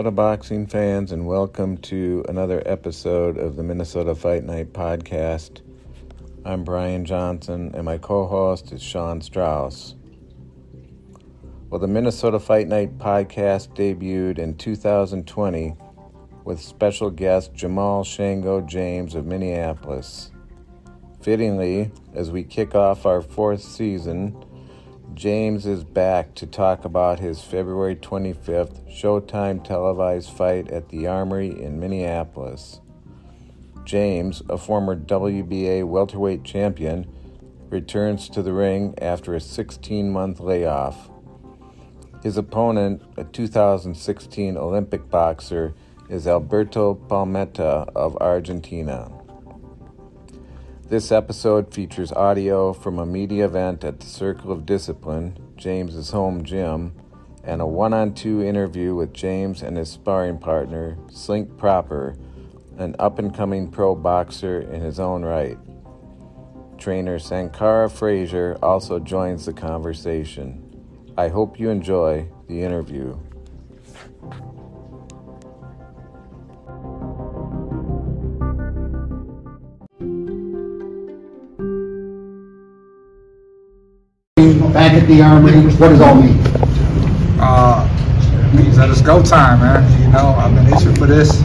Minnesota boxing fans, and welcome to another episode of the Minnesota Fight Night podcast. I'm Brian Johnson, and my co host is Sean Strauss. Well, the Minnesota Fight Night podcast debuted in 2020 with special guest Jamal Shango James of Minneapolis. Fittingly, as we kick off our fourth season, James is back to talk about his February 25th Showtime televised fight at the Armory in Minneapolis. James, a former WBA welterweight champion, returns to the ring after a 16 month layoff. His opponent, a 2016 Olympic boxer, is Alberto Palmetta of Argentina. This episode features audio from a media event at the Circle of Discipline, James's home gym, and a one on two interview with James and his sparring partner, Slink Proper, an up and coming pro boxer in his own right. Trainer Sankara Frazier also joins the conversation. I hope you enjoy the interview. Back at the Armory? What does all mean? Uh, means that it's go time, man. You know, I've been itching for this.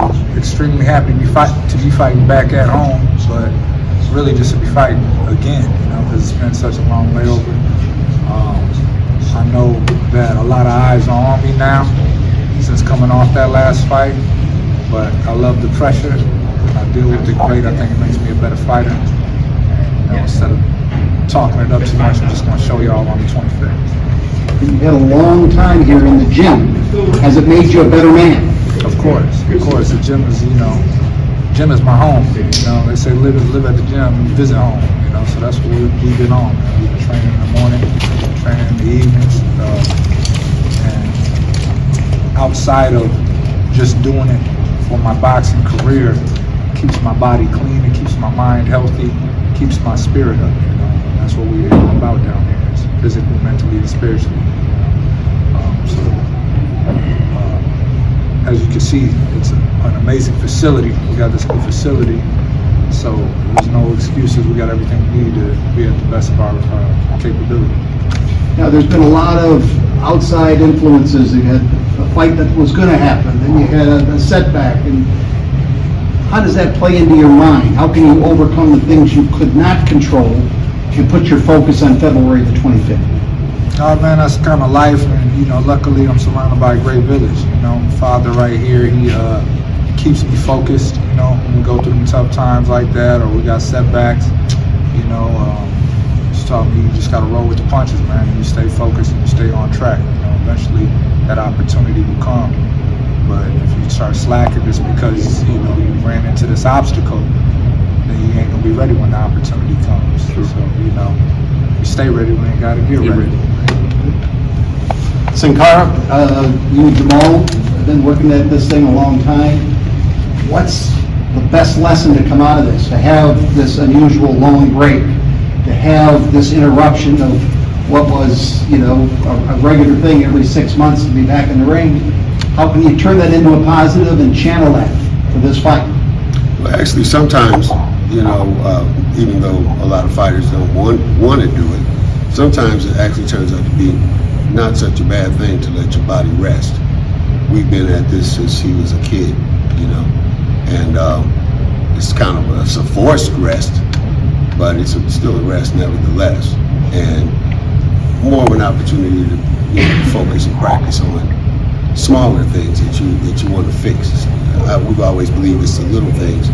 I'm extremely happy to be fight to be fighting back at home, but really just to be fighting again. You know, because it's been such a long layover. Um, I know that a lot of eyes are on me now since coming off that last fight, but I love the pressure. I deal with it great. I think it makes me a better fighter. You know, instead of talking it up too much. I'm just going to show y'all on the 25th. You've had a long time here in the gym. Has it made you a better man? Of course, of course. The gym is, you know, gym is my home. You know, they say live live at the gym, and visit home. You know, so that's what we, we've been on. We've been training in the morning, training in the evenings, uh, and outside of just doing it for my boxing career, keeps my body clean, it keeps my mind healthy, keeps my spirit up. You know, that's what we're about down here. It's physically, mentally, and spiritually. Um, so, uh, as you can see, it's a, an amazing facility. We got this good facility, so there's no excuses. We got everything we need to be at the best of our uh, capability. Now, there's been a lot of outside influences. You had a fight that was going to happen, then you had a, a setback, and how does that play into your mind? How can you overcome the things you could not control and put your focus on February the 25th? Oh man, that's kind of life, and you know, luckily I'm surrounded by a great village. You know, my father right here, he uh, keeps me focused. You know, when we go through tough times like that, or we got setbacks, you know, um, taught me you just got to roll with the punches, man. And you stay focused and you stay on track. You know, eventually that opportunity will come. But if you start slacking just because you know you ran into this obstacle, then you ain't gonna be ready when the opportunity comes. So you know, you stay ready when you gotta get ready. Sankara, uh, you and Jamal have been working at this thing a long time. What's the best lesson to come out of this? To have this unusual long break, to have this interruption of what was, you know, a, a regular thing every six months to be back in the ring. How can you turn that into a positive and channel that for this fight? Well, actually, sometimes, you know, uh, even though a lot of fighters don't want want to do it, sometimes it actually turns out to be not such a bad thing to let your body rest. We've been at this since he was a kid, you know, and um, it's kind of a, it's a forced rest, but it's a, still a rest nevertheless, and more of an opportunity to you know, focus and practice on smaller things that you that you want to fix. Uh, we've always believed it's the little things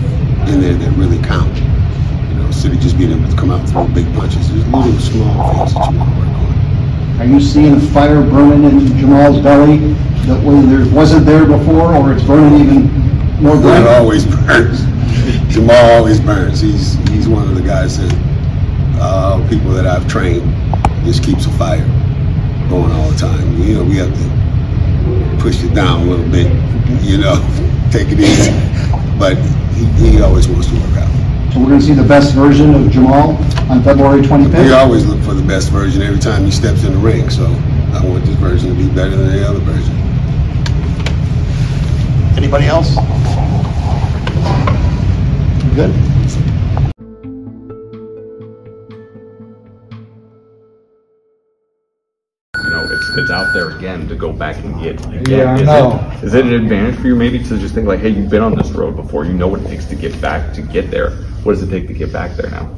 in there that really count. You know, instead of just being able to come out and throw big punches, there's little small things that you want to work on. Are you seeing a fire burning in Jamal's belly that whether there wasn't there before, or it's burning even more It always burns. Jamal always burns. He's he's one of the guys that uh, people that I've trained just keeps a fire going all the time. You know, we have to push it down a little bit. You know, take it easy. But he, he always wants to work out. So we're going to see the best version of Jamal on February 25th. We 25th? always look for the best version every time he steps in the ring. So I want this version to be better than the other version. Anybody else? Good? It's, out there again to go back and get again. Yeah, I is know. It, is it an advantage for you maybe to just think like, hey, you've been on this road before, you know what it takes to get back to get there. What does it take to get back there now?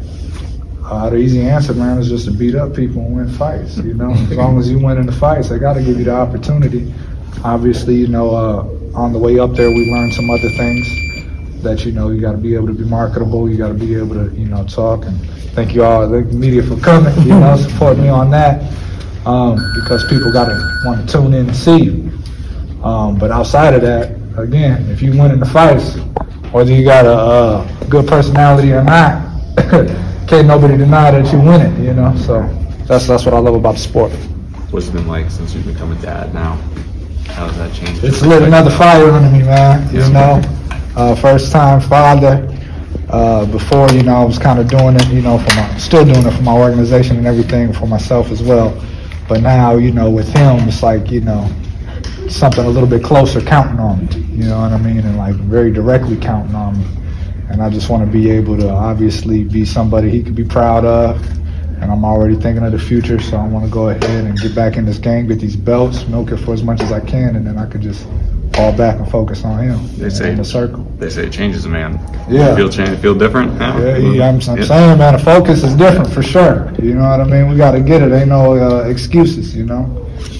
Uh, the easy answer, man, is just to beat up people and win fights. You know, as long as you win in the fights, they got to give you the opportunity. Obviously, you know, uh, on the way up there, we learned some other things that you know you got to be able to be marketable. You got to be able to, you know, talk. And thank you all, the media, for coming. You know, support me on that um, because people got to want to tune in and see you. Um, but outside of that, again, if you win in the fights, whether you got a, uh good personality or not, can't nobody deny that you win it. You know, so that's that's what I love about the sport. What's it been like since you've become a dad now? How has that changed? It's lit another fire under me, man. You know, uh, first time father. Uh, before, you know, I was kind of doing it, you know, for my, still doing it for my organization and everything, for myself as well. But now, you know, with him, it's like, you know, something a little bit closer counting on me. You know what I mean? And like very directly counting on me. And I just want to be able to obviously be somebody he could be proud of. And I'm already thinking of the future, so I want to go ahead and get back in this game, get these belts, milk it for as much as I can, and then I could just fall back and focus on him They say in the circle. They say it changes a man. Yeah. You feel change, feel different now? Yeah, yeah, I'm, I'm Yeah. saying, man, the focus is different for sure. You know what I mean? We got to get it. Ain't no uh, excuses, you know?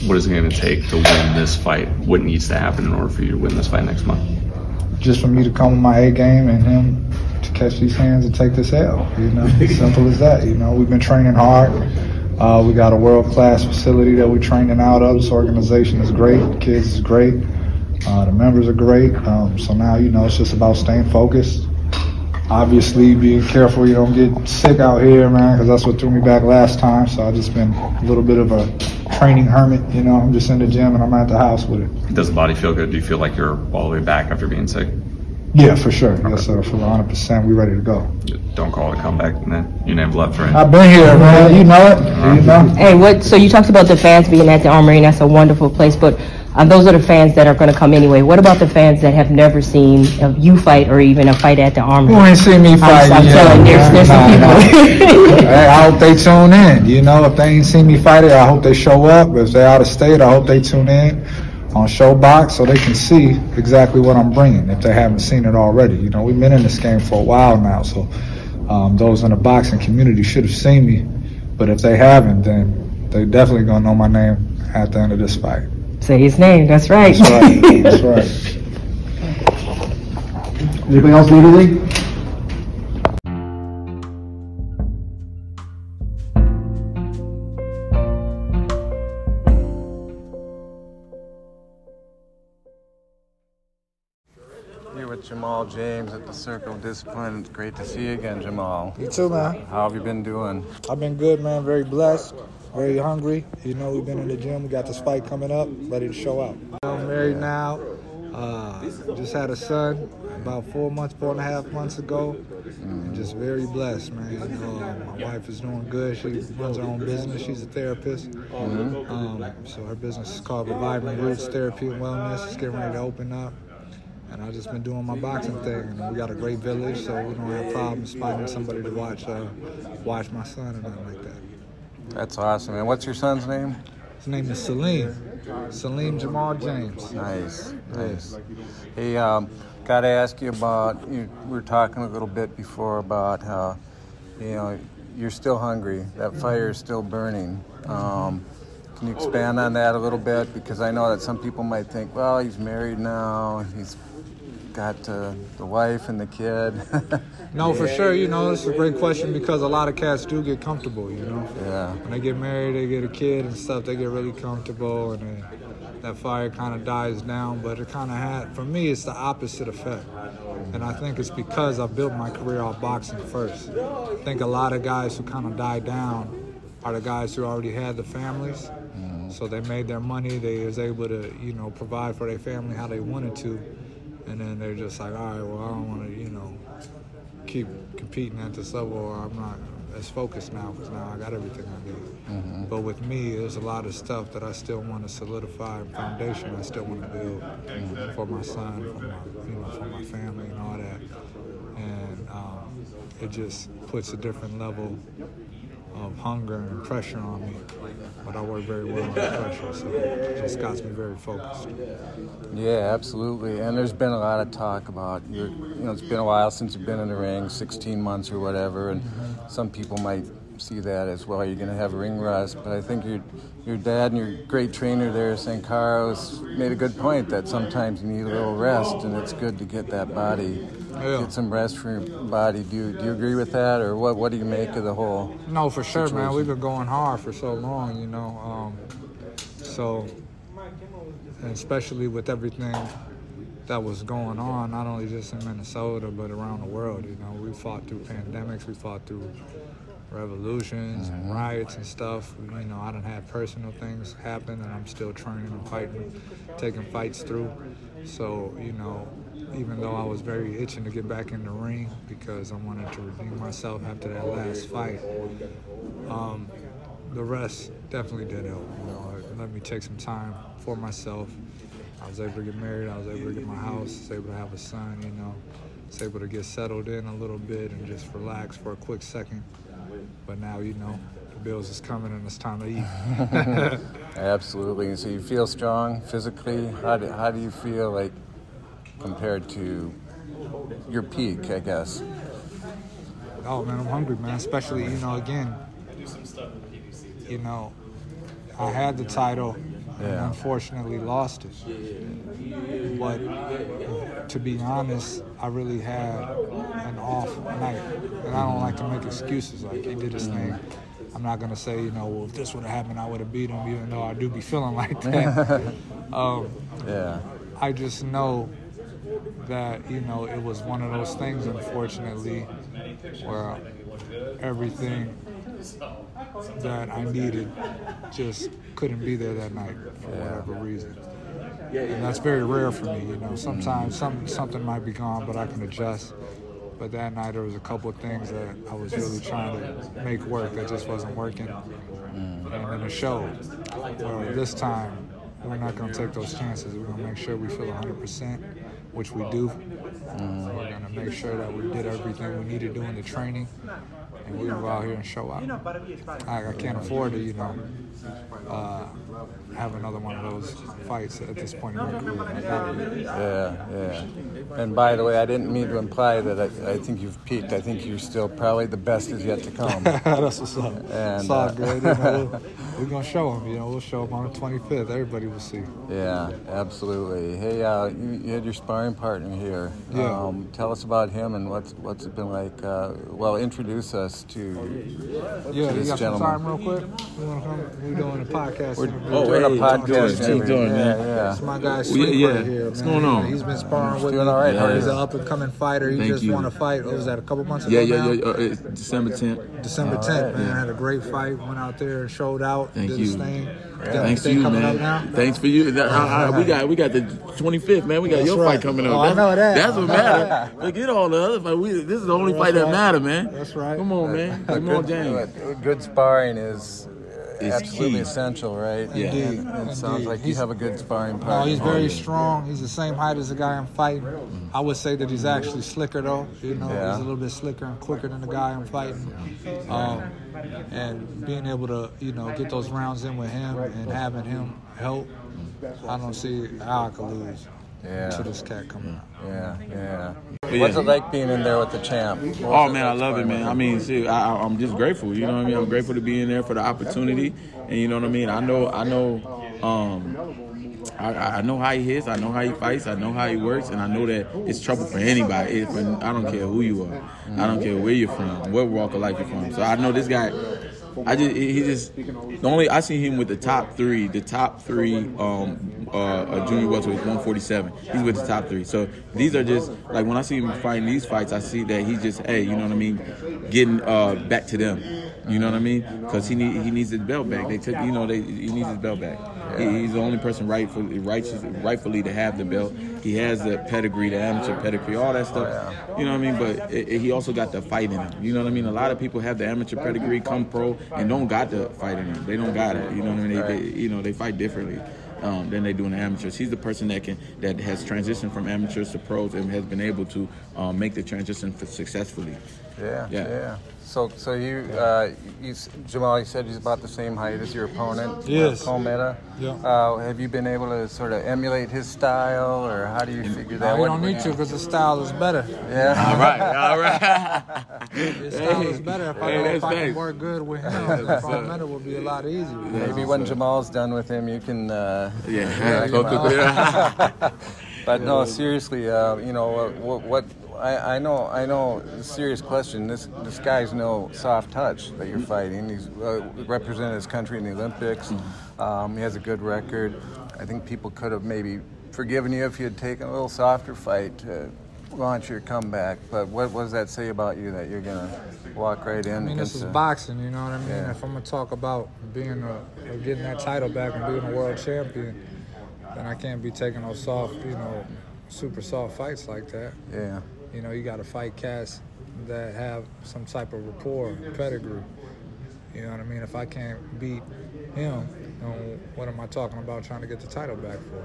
What is it going to take to win this fight? What needs to happen in order for you to win this fight next month? just for me to come with my A game and him to catch these hands and take this L. You know, simple as that. You know, we've been training hard. Uh, we got a world class facility that we're training out of. This organization is great. The kids is great. Uh, the members are great. Um, so now, you know, it's just about staying focused. Obviously, being careful you don't get sick out here, man, because that's what threw me back last time. So I've just been a little bit of a training hermit. You know, I'm just in the gym and I'm at the house with it. Does the body feel good? Do you feel like you're all the way back after being sick? Yeah, for sure. Yes, sir. For 100%, we ready to go. Don't call it a comeback, man. You your name's left, right? I've been here, man. You know it. You know. Hey, what? So you talked about the fans being at the Armory, and that's a wonderful place. But uh, those are the fans that are going to come anyway. What about the fans that have never seen a you fight or even a fight at the Armory? Who ain't seen me fight I'm yet? telling you, there's- there's some people. hey, I hope they tune in. You know, if they ain't seen me fight it, I hope they show up. If they out of state, I hope they tune in on Showbox so they can see exactly what I'm bringing if they haven't seen it already. You know, we've been in this game for a while now, so um, those in the boxing community should have seen me. But if they haven't, then they definitely gonna know my name at the end of this fight. Say his name. That's right. That's right. That's right. Anybody else need anything? Here with Jamal James at the Circle of Discipline. It's great to see you again, Jamal. You too, man. How have you been doing? I've been good, man. Very blessed, very hungry. You know, we've been in the gym. We got this fight coming up, ready to show out. I'm married now. Uh, just had a son about four months, four and a half months ago. And just very blessed, man. You know, uh, my wife is doing good. She runs her own business. She's a therapist. Um, so her business is called Reviving Roots Therapy and Wellness. It's getting ready to open up. And I've just been doing my boxing thing. And we got a great village, so we don't have problems finding somebody to watch uh, watch my son and nothing like that. That's awesome. And what's your son's name? His name is Salim. Salim Jamal James. Nice, nice. Hey, um, got to ask you about. You, we were talking a little bit before about how, you know, you're still hungry. That fire is still burning. Um, can you expand on that a little bit? Because I know that some people might think, well, he's married now. He's got uh, the wife and the kid. No, for sure. You know, this is a great question because a lot of cats do get comfortable. You know, yeah. when they get married, they get a kid and stuff. They get really comfortable, and then that fire kind of dies down. But it kind of had, for me, it's the opposite effect. And I think it's because I built my career off boxing first. I think a lot of guys who kind of die down are the guys who already had the families. So they made their money. They was able to, you know, provide for their family how they wanted to. And then they're just like, all right, well, I don't want to, you know, keep competing at this level or I'm not as focused now because now I got everything I need. Mm-hmm. But with me, there's a lot of stuff that I still want to solidify, and foundation I still want to build Mm-hmm. for my son, for my you know, for my family and all that. And um, it just puts a different level of hunger and pressure on me. But I work very well under pressure, so it just got me very focused. Yeah, absolutely. And there's been a lot of talk about you know, it's been a while since you've been in the ring, 16 months or whatever, and some people might see that as well. You're going to have ring rust, but I think your your dad and your great trainer there, Sankara, made a good point that sometimes you need a little rest, and it's good to get that body, Yeah. get some rest for your body. Do you, do you agree with that, or what? What do you make of the whole? No, for sure, man. We've been going hard for so long, you know. Um, so, and especially with everything that was going on, not only just in Minnesota but around the world. You know, we fought through pandemics, we fought through revolutions and riots and stuff. You know, I don't have personal things happen, and I'm still training and fighting, taking fights through. So, you know, even though I was very itching to get back in the ring because I wanted to redeem myself after that last fight, um, the rest definitely did help. You know, it let me take some time for myself. I was able to get married. I was able to get my house. I Was able to have a son. You know, was able to get settled in a little bit and just relax for a quick second. But now, you know, the bills is coming and it's time to eat. Absolutely. So you feel strong physically. How do, how do you feel like compared to your peak? I guess. Oh man, I'm hungry, man. Especially, you know, again, do some stuff with PBC too. you know, I had the title Yeah. unfortunately lost it. But to be honest, I really had an off night, and I don't like to make excuses. Like he did his thing. I'm not gonna say, you know, well, if this would have happened, I would have beat him, even though I do be feeling like that. um, Yeah. I just know that you know it was one of those things, unfortunately, where everything that I needed just couldn't be there that night for whatever reason. And that's very rare for me, you know. Sometimes some something might be gone, but I can adjust. But that night there was a couple of things that I was really trying to make work that just wasn't working, mm. and then it showed. Well, this time we're not going to take those chances. We're going to make sure we feel 100%, which we do. Mm. We're going to make sure that we did everything we need to do in the training, and we're go out here and show out. I, I can't afford to, you know, uh, have another one of those fights at this point in my career. Yeah, yeah. And by the way, I didn't mean to imply that I, I think you've peaked. I think you're still probably the best is yet to come. That's what's up. And, it's all uh, good. You know, we're gonna show them. You know, we'll show them on the 25th. Everybody will see. yeah, absolutely. Hey, uh, you, you had your sparring partner here. Yeah. Um, tell us about him and what's what's it been like. Uh, well, introduce us to. Yeah, you this got some gentleman. time, real quick. You wanna come? We're doing a podcast. We're, we're doing a podcast. doing? Keep everything. doing, yeah, man. Yeah, That's my guy, Well, Sweet, yeah, right yeah. here. What's man. going on? He's been sparring with Doing me. all right. Are He's an up and coming fighter. He Thank just you. won a fight. What was that? A couple months ago Yeah, yeah, yeah. Uh, December 10th. December 10th, right. man. Yeah. Had a great fight. Went out there and showed out. Thank did you. his thing. Got Thanks to you, man. Thanks for you. That- I- I- we got we got the 25th, man. We got That's your right. fight coming up. Oh, I that's, know that. That's what matters. Forget all the other fight. We, this is the only That's fight that right. matter, man. That's right. Come on, man. Come on, good, James. good sparring is Is absolutely key. essential, right? Yeah. And, Indeed. and it sounds Indeed. like you have a good sparring No, partner. he's very Oh, strong. He's the same height as the guy I'm fighting. I would say that he's actually slicker though. You know, Yeah. he's a little bit slicker and quicker than the guy I'm fighting. Um, and being able to, you know, get those rounds in with him and having him help, I don't see how I could lose Yeah. to this cat coming out. Yeah, yeah. But What's yeah. it like being in there with the champ? What Oh man, I love it, man. I mean, see, I, I- I'm just grateful. You know what I mean? I'm grateful to be in there for the opportunity, and you know what I mean. I know, I know, um, I, I know how he hits. I know how he fights. I know how he works, and I know that it's trouble for anybody. If I don't care who you are, I don't care where you're from, what walk of life you're from. So I know this guy. I just he just the only I see him with the top three, the top three um uh, uh junior welterweight 147. He's with the top three. So these are just like when I see him fighting these fights, I see that he's just hey, you know what I mean, getting uh back to them. You know what I mean? Because he need he needs his belt back. They took you know they he needs his belt back. He, he's the only person rightfully, righteous, rightfully to have the belt. He has the pedigree, the amateur pedigree, all that stuff. Oh, You know what I mean? But it, it- he also got the fight in him. You know what I mean? A lot of people have the amateur pedigree, come pro, and don't got the fight in them. They don't got it. You know what I mean? They, they, you know, they fight differently. Um, than they do in the amateurs. He's the person that can that has transitioned from amateurs to pros and has been able to um, make the transition successfully. Yeah, yeah. Yeah. So, so you, uh, you, Jamal, you said he's about the same height as your opponent. Yes. Uh, Palmetta. Yeah. Uh, have you been able to sort of emulate his style, or how do you figure that? No, you What- don't need to because the style is better. Yeah. All right, all right. His style is better. If I Hey, know that's if I can nice. work good with him, the front metal will be a lot easier. Maybe when Jamal's done with him, you can. Uh, Yeah, you go know. through yeah. But no, seriously, uh, you know uh, what? what I, I know, I know. Serious question. This this guy's no soft touch that you're fighting. He's uh, represented his country in the Olympics. Um, he has a good record. I think people could have maybe forgiven you if you had taken a little softer fight to launch your comeback. But what, what does that say about you that you're gonna walk right in? I mean, this is boxing, you know what I mean? Yeah. If I'm gonna talk about being a, getting that title back and being a world champion, then I can't be taking those soft, you know, super soft fights like that. Yeah. You know, you got to fight cats that have some type of rapport, pedigree. You know what I mean? If I can't beat him, then what am I talking about trying to get the title back for?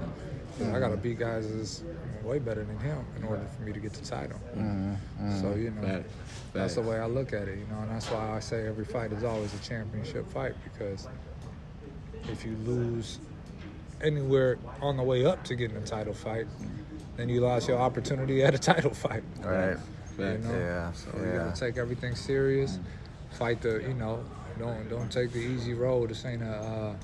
'Cause I got to mm-hmm. beat guys that's way better than him in order for me to get the title. Mm-hmm. So, you know, Facts. that's the way I look at it, you know, and that's why I say every fight is always a championship fight because if you lose anywhere on the way up to getting a title fight, then you lost your opportunity at a title fight. Right. You know? Yeah, So you yeah. gotta take everything serious. Fight the, you know, don't don't take the easy road. This ain't a, uh,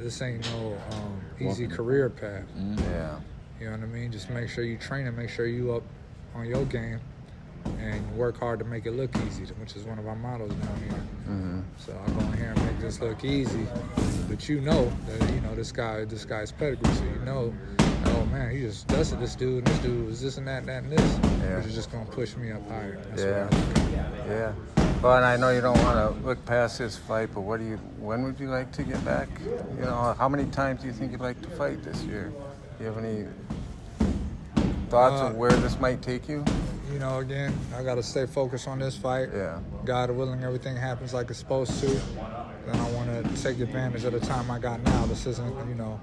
this ain't no um, easy career path. Yeah. You know what I mean? Just make sure you train and make sure you up on your game and work hard to make it look easy, which is one of our models down here. Mm-hmm. So I'll go in here and make this look easy, but you know that you know this guy, this guy's pedigree, so you know, oh man, he just dusted this dude, and this dude was this and that, and that, and this, Yeah. which is just gonna push me up higher. That's Yeah. what I look at. Yeah. Well, and I know you don't want to look past this fight, but what do you? When would you like to get back? You know, how many times do you think you'd like to fight this year? Do you have any thoughts Uh, of where this might take you? You know, again, I gotta stay focused on this fight. Yeah. God willing, everything happens like it's supposed to. Then I want to take advantage of the time I got now. This isn't, you know,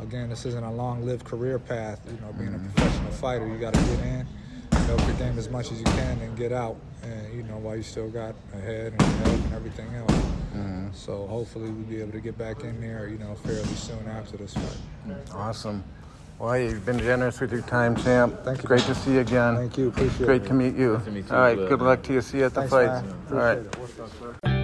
again, this isn't a long-lived career path. You know, being a professional fighter, you got to get in, milk the game as much as you can, and get out. And you know, while you still got a head and health and everything else. Mm-hmm. So hopefully we'll be able to get back in there, you know, fairly soon after this fight. Awesome. Well, you've been generous with your time, champ. Thank you. Great to see you again. Thank you. Appreciate Great it. to meet you. to meet you All right. Good man. luck to you. See you at the Thanks, fight. man. All right. It.